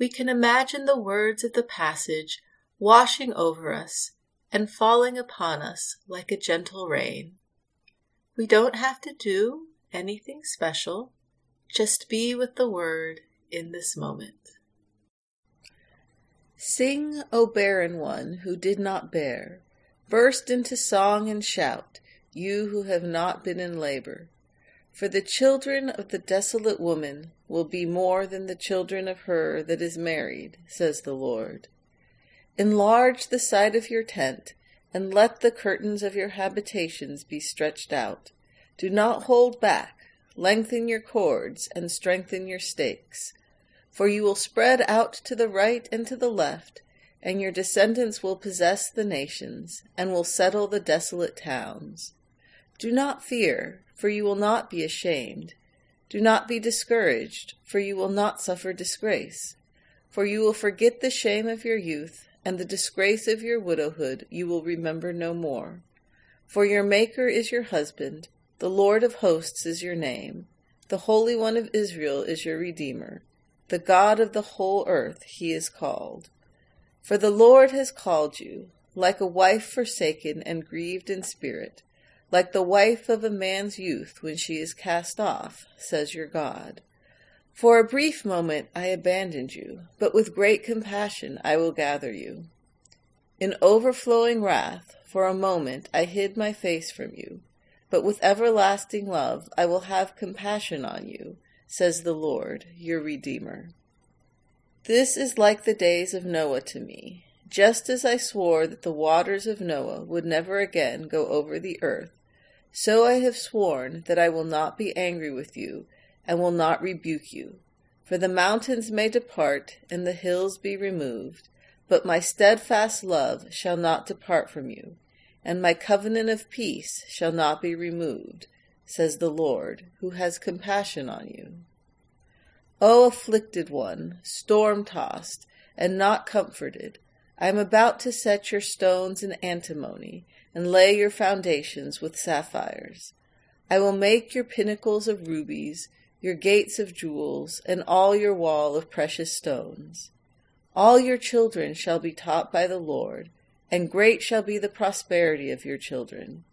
we can imagine the words of the passage washing over us and falling upon us like a gentle rain. We don't have to do anything special, just be with the word in this moment. Sing, O barren one who did not bear, burst into song and shout, you who have not been in labor. For the children of the desolate woman will be more than the children of her that is married, says the Lord. Enlarge the side of your tent, and let the curtains of your habitations be stretched out. Do not hold back. Lengthen your cords and strengthen your stakes. For you will spread out to the right and to the left, and your descendants will possess the nations, and will settle the desolate towns. Do not fear, for you will not be ashamed. Do not be discouraged, for you will not suffer disgrace. For you will forget the shame of your youth, and the disgrace of your widowhood you will remember no more. For your Maker is your husband, the Lord of hosts is your name, the Holy One of Israel is your Redeemer, the God of the whole earth he is called. For the Lord has called you, like a wife forsaken and grieved in spirit like the wife of a man's youth when she is cast off, says your God. For a brief moment I abandoned you, but with great compassion I will gather you. In overflowing wrath, for a moment I hid my face from you, but with everlasting love I will have compassion on you, says the Lord, your Redeemer. This is like the days of Noah to me. Just as I swore that the waters of Noah would never again go over the earth, so I have sworn that I will not be angry with you, and will not rebuke you. For the mountains may depart, and the hills be removed, but my steadfast love shall not depart from you, and my covenant of peace shall not be removed, says the Lord, who has compassion on you. O afflicted one, storm tossed, and not comforted, I am about to set your stones in antimony, and lay your foundations with sapphires. I will make your pinnacles of rubies, your gates of jewels, and all your wall of precious stones. All your children shall be taught by the Lord, and great shall be the prosperity of your children.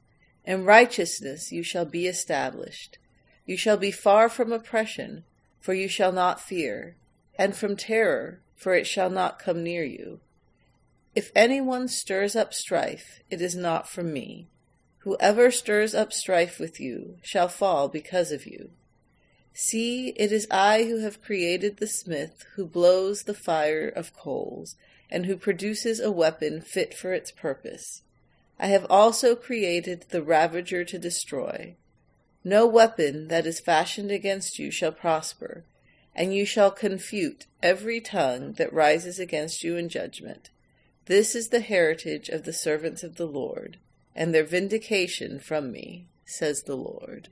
In righteousness you shall be established. You shall be far from oppression, for you shall not fear, and from terror, for it shall not come near you. If anyone stirs up strife, it is not from me. Whoever stirs up strife with you shall fall because of you. See, it is I who have created the smith who blows the fire of coals, and who produces a weapon fit for its purpose. I have also created the ravager to destroy. No weapon that is fashioned against you shall prosper, and you shall confute every tongue that rises against you in judgment. This is the heritage of the servants of the Lord, and their vindication from me, says the Lord.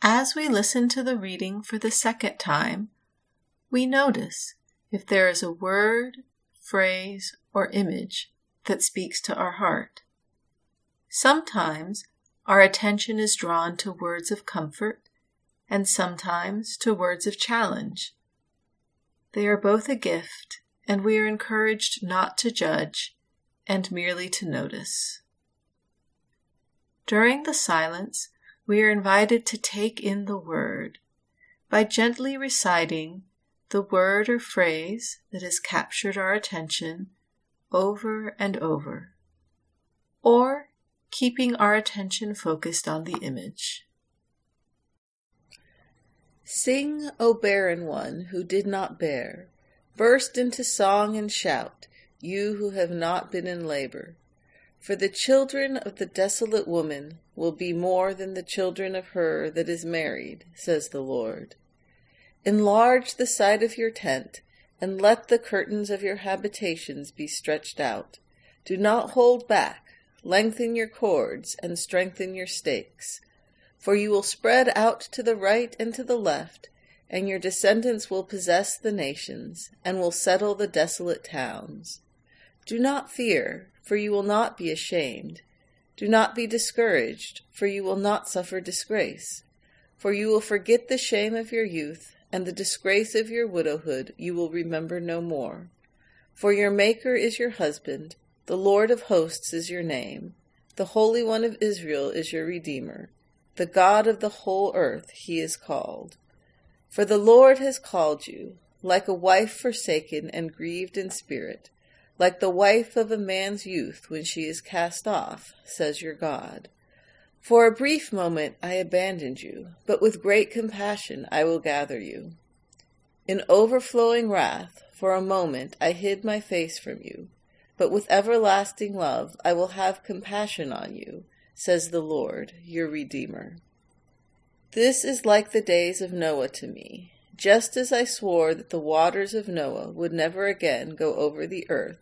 As we listen to the reading for the second time, we notice if there is a word, phrase, or image that speaks to our heart. Sometimes our attention is drawn to words of comfort and sometimes to words of challenge. They are both a gift, and we are encouraged not to judge and merely to notice. During the silence, we are invited to take in the word by gently reciting the word or phrase that has captured our attention over and over, or keeping our attention focused on the image. Sing, O barren one who did not bear, burst into song and shout, you who have not been in labor. For the children of the desolate woman will be more than the children of her that is married, says the Lord. Enlarge the side of your tent, and let the curtains of your habitations be stretched out. Do not hold back. Lengthen your cords, and strengthen your stakes. For you will spread out to the right and to the left, and your descendants will possess the nations, and will settle the desolate towns. Do not fear, for you will not be ashamed. Do not be discouraged, for you will not suffer disgrace. For you will forget the shame of your youth, and the disgrace of your widowhood you will remember no more. For your Maker is your husband, the Lord of hosts is your name, the Holy One of Israel is your Redeemer, the God of the whole earth he is called. For the Lord has called you, like a wife forsaken and grieved in spirit like the wife of a man's youth when she is cast off, says your God. For a brief moment I abandoned you, but with great compassion I will gather you. In overflowing wrath, for a moment I hid my face from you, but with everlasting love I will have compassion on you, says the Lord, your Redeemer. This is like the days of Noah to me. Just as I swore that the waters of Noah would never again go over the earth,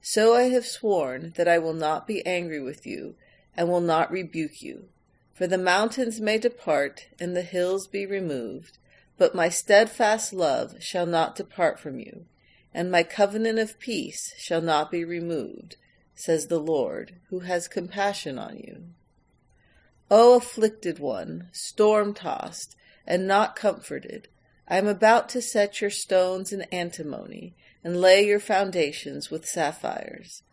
so I have sworn that I will not be angry with you, and will not rebuke you. For the mountains may depart, and the hills be removed, but my steadfast love shall not depart from you, and my covenant of peace shall not be removed, says the Lord, who has compassion on you. O afflicted one, storm tossed, and not comforted, I am about to set your stones in antimony, and lay your foundations with sapphires.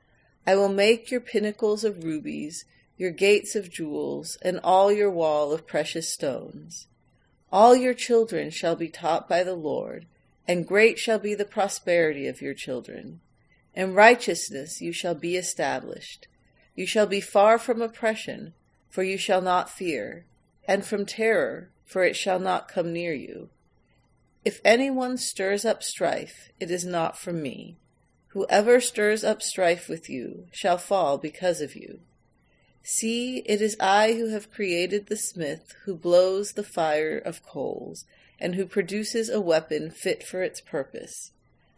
I will make your pinnacles of rubies, your gates of jewels, and all your wall of precious stones. All your children shall be taught by the Lord, and great shall be the prosperity of your children. In righteousness you shall be established. You shall be far from oppression, for you shall not fear, and from terror, for it shall not come near you. If anyone stirs up strife, it is not from me. Whoever stirs up strife with you shall fall because of you. See, it is I who have created the smith who blows the fire of coals, and who produces a weapon fit for its purpose.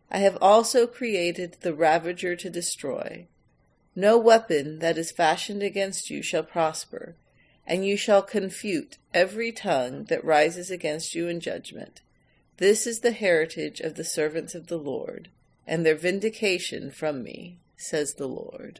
I have also created the ravager to destroy. No weapon that is fashioned against you shall prosper, and you shall confute every tongue that rises against you in judgment. This is the heritage of the servants of the Lord, and their vindication from me, says the Lord.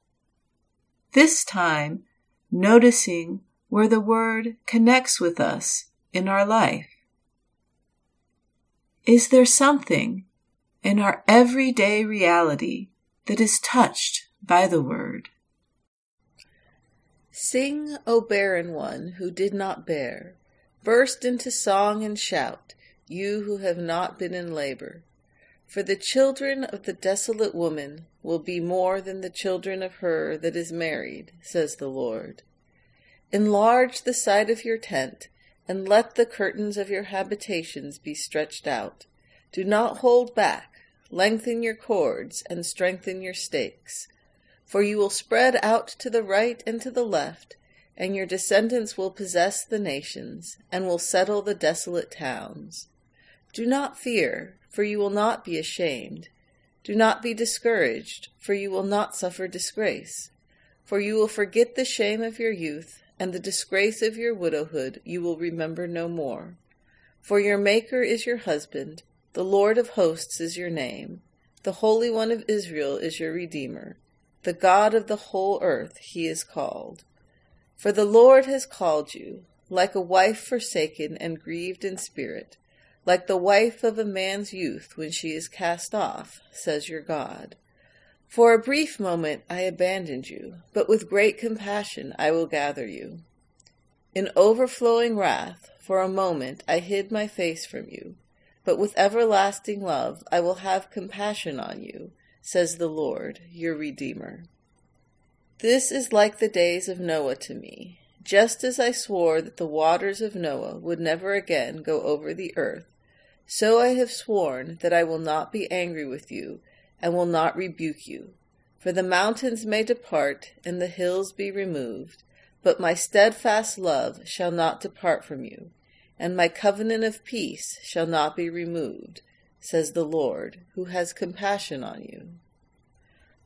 this time, noticing where the word connects with us in our life. Is there something in our everyday reality that is touched by the word? Sing, O barren one who did not bear. Burst into song and shout, you who have not been in labor. For the children of the desolate woman will be more than the children of her that is married, says the Lord. Enlarge the side of your tent, and let the curtains of your habitations be stretched out. Do not hold back. Lengthen your cords and strengthen your stakes. For you will spread out to the right and to the left, and your descendants will possess the nations, and will settle the desolate towns. Do not fear, for you will not be ashamed. Do not be discouraged, for you will not suffer disgrace. For you will forget the shame of your youth, and the disgrace of your widowhood you will remember no more. For your Maker is your husband, the Lord of hosts is your name, the Holy One of Israel is your Redeemer, the God of the whole earth he is called. For the Lord has called you, like a wife forsaken and grieved in spirit like the wife of a man's youth when she is cast off, says your God. For a brief moment I abandoned you, but with great compassion I will gather you. In overflowing wrath, for a moment I hid my face from you, but with everlasting love I will have compassion on you, says the Lord, your Redeemer. This is like the days of Noah to me. Just as I swore that the waters of Noah would never again go over the earth, so I have sworn that I will not be angry with you, and will not rebuke you. For the mountains may depart, and the hills be removed, but my steadfast love shall not depart from you, and my covenant of peace shall not be removed, says the Lord, who has compassion on you.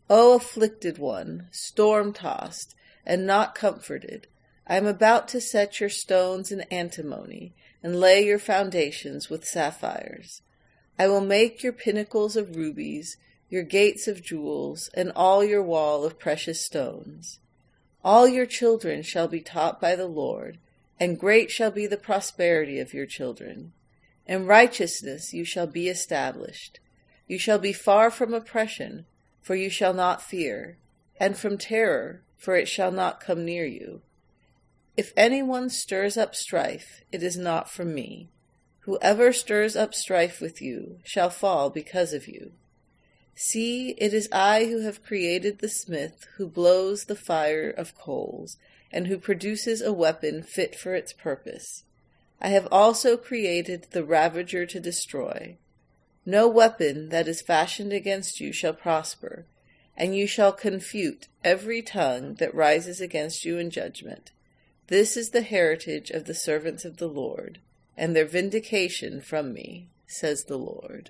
O afflicted one, storm tossed, and not comforted, I am about to set your stones in antimony, and lay your foundations with sapphires. I will make your pinnacles of rubies, your gates of jewels, and all your wall of precious stones. All your children shall be taught by the Lord, and great shall be the prosperity of your children. In righteousness you shall be established. You shall be far from oppression, for you shall not fear, and from terror, for it shall not come near you. If anyone stirs up strife, it is not from me. Whoever stirs up strife with you shall fall because of you. See, it is I who have created the smith who blows the fire of coals, and who produces a weapon fit for its purpose. I have also created the ravager to destroy. No weapon that is fashioned against you shall prosper, and you shall confute every tongue that rises against you in judgment. This is the heritage of the servants of the Lord, and their vindication from me, says the Lord.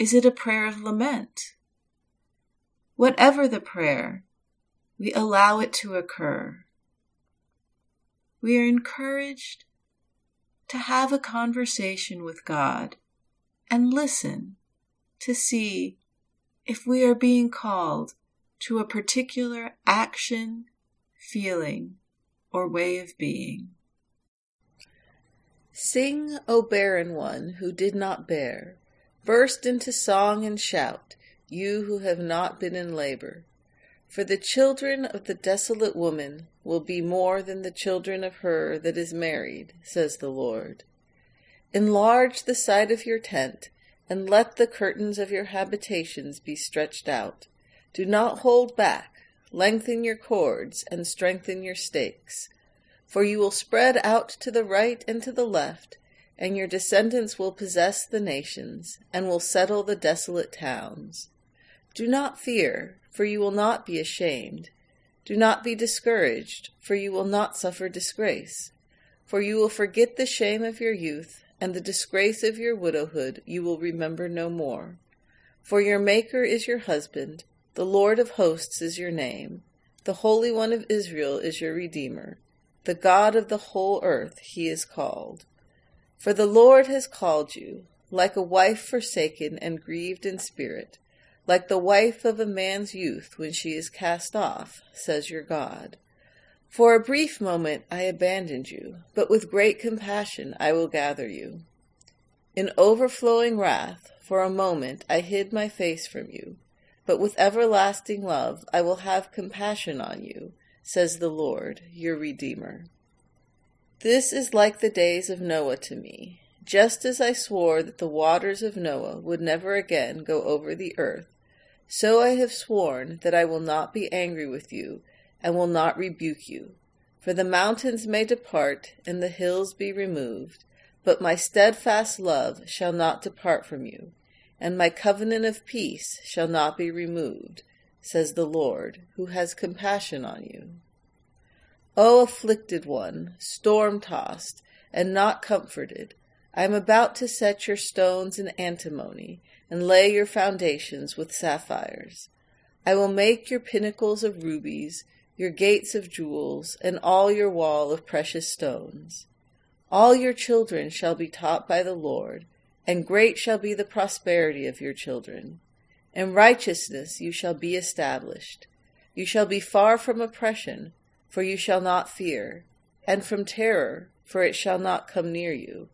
Is it a prayer of lament? Whatever the prayer, we allow it to occur. We are encouraged to have a conversation with God and listen to see if we are being called to a particular action, feeling, or way of being. Sing, O barren one who did not bear. Burst into song and shout, you who have not been in labor. For the children of the desolate woman will be more than the children of her that is married, says the Lord. Enlarge the side of your tent, and let the curtains of your habitations be stretched out. Do not hold back. Lengthen your cords and strengthen your stakes. For you will spread out to the right and to the left, and your descendants will possess the nations, and will settle the desolate towns. Do not fear, for you will not be ashamed. Do not be discouraged, for you will not suffer disgrace. For you will forget the shame of your youth, and the disgrace of your widowhood you will remember no more. For your Maker is your husband, the Lord of hosts is your name, the Holy One of Israel is your Redeemer, the God of the whole earth he is called. For the Lord has called you, like a wife forsaken and grieved in spirit, like the wife of a man's youth when she is cast off, says your God. For a brief moment I abandoned you, but with great compassion I will gather you. In overflowing wrath, for a moment I hid my face from you, but with everlasting love I will have compassion on you, says the Lord, your Redeemer. This is like the days of Noah to me. Just as I swore that the waters of Noah would never again go over the earth, so I have sworn that I will not be angry with you and will not rebuke you. For the mountains may depart and the hills be removed, but my steadfast love shall not depart from you, and my covenant of peace shall not be removed, says the Lord, who has compassion on you. O afflicted one, storm tossed, and not comforted, I am about to set your stones in antimony, and lay your foundations with sapphires. I will make your pinnacles of rubies, your gates of jewels, and all your wall of precious stones. All your children shall be taught by the Lord, and great shall be the prosperity of your children. In righteousness you shall be established. You shall be far from oppression, for you shall not fear, and from terror, for it shall not come near you.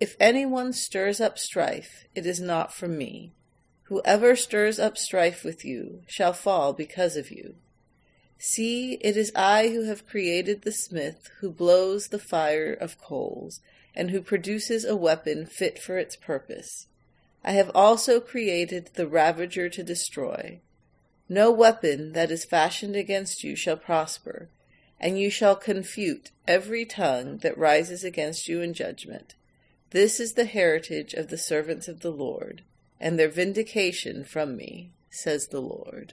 If anyone stirs up strife, it is not from me. Whoever stirs up strife with you shall fall because of you. See, it is I who have created the smith who blows the fire of coals, and who produces a weapon fit for its purpose. I have also created the ravager to destroy. No weapon that is fashioned against you shall prosper, and you shall confute every tongue that rises against you in judgment. This is the heritage of the servants of the Lord, and their vindication from me, says the Lord.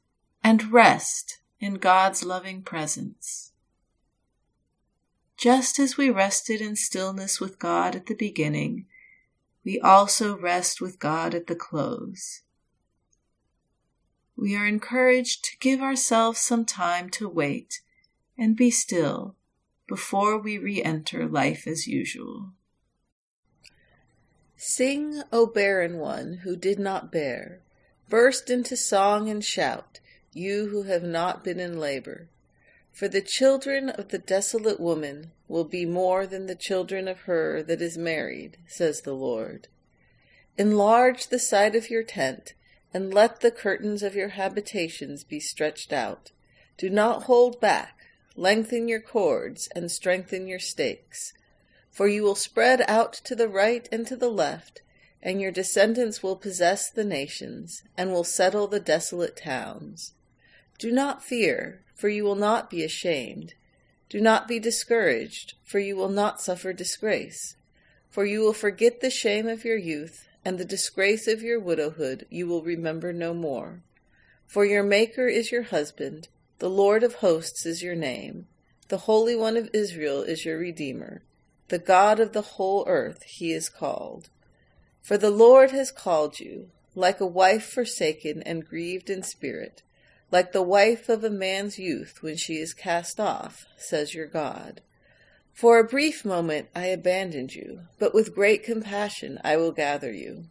and rest in God's loving presence. Just as we rested in stillness with God at the beginning, we also rest with God at the close. we are encouraged to give ourselves some time to wait and be still before we re enter life as usual. Sing, O barren one who did not bear. Burst into song and shout, you who have not been in labor. For the children of the desolate woman will be more than the children of her that is married, says the Lord. Enlarge the side of your tent, and let the curtains of your habitations be stretched out. Do not hold back. Lengthen your cords and strengthen your stakes. For you will spread out to the right and to the left, and your descendants will possess the nations, and will settle the desolate towns. Do not fear, for you will not be ashamed. Do not be discouraged, for you will not suffer disgrace. For you will forget the shame of your youth, and the disgrace of your widowhood you will remember no more. For your Maker is your husband, the Lord of hosts is your name, the Holy One of Israel is your Redeemer. The God of the whole earth he is called. For the Lord has called you, like a wife forsaken and grieved in spirit, like the wife of a man's youth when she is cast off, says your God. For a brief moment I abandoned you, but with great compassion I will gather you.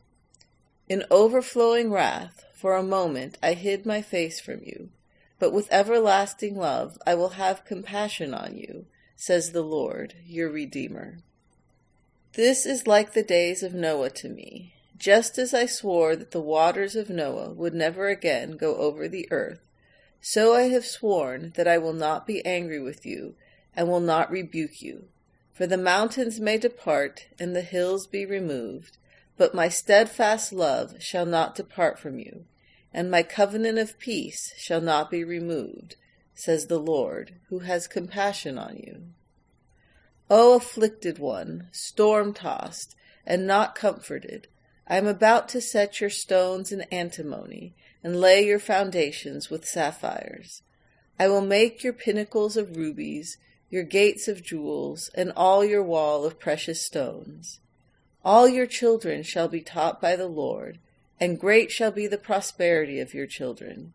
In overflowing wrath, for a moment I hid my face from you, but with everlasting love I will have compassion on you says the Lord, your Redeemer. This is like the days of Noah to me. Just as I swore that the waters of Noah would never again go over the earth, so I have sworn that I will not be angry with you and will not rebuke you. For the mountains may depart and the hills be removed, but my steadfast love shall not depart from you, and my covenant of peace shall not be removed, says the Lord, who has compassion on you. O afflicted one, storm tossed, and not comforted, I am about to set your stones in antimony, and lay your foundations with sapphires. I will make your pinnacles of rubies, your gates of jewels, and all your wall of precious stones. All your children shall be taught by the Lord, and great shall be the prosperity of your children.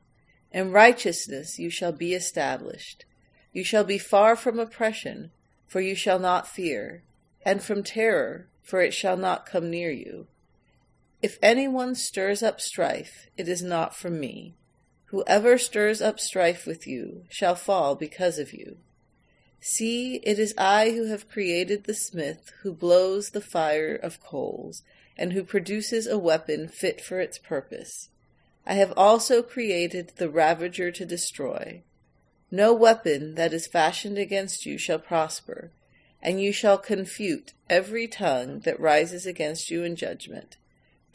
In righteousness you shall be established. You shall be far from oppression, for you shall not fear, and from terror, for it shall not come near you. If anyone stirs up strife, it is not from me. Whoever stirs up strife with you shall fall because of you. See, it is I who have created the smith who blows the fire of coals, and who produces a weapon fit for its purpose. I have also created the ravager to destroy. No weapon that is fashioned against you shall prosper, and you shall confute every tongue that rises against you in judgment.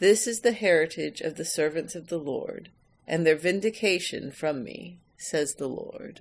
This is the heritage of the servants of the Lord, and their vindication from me, says the Lord.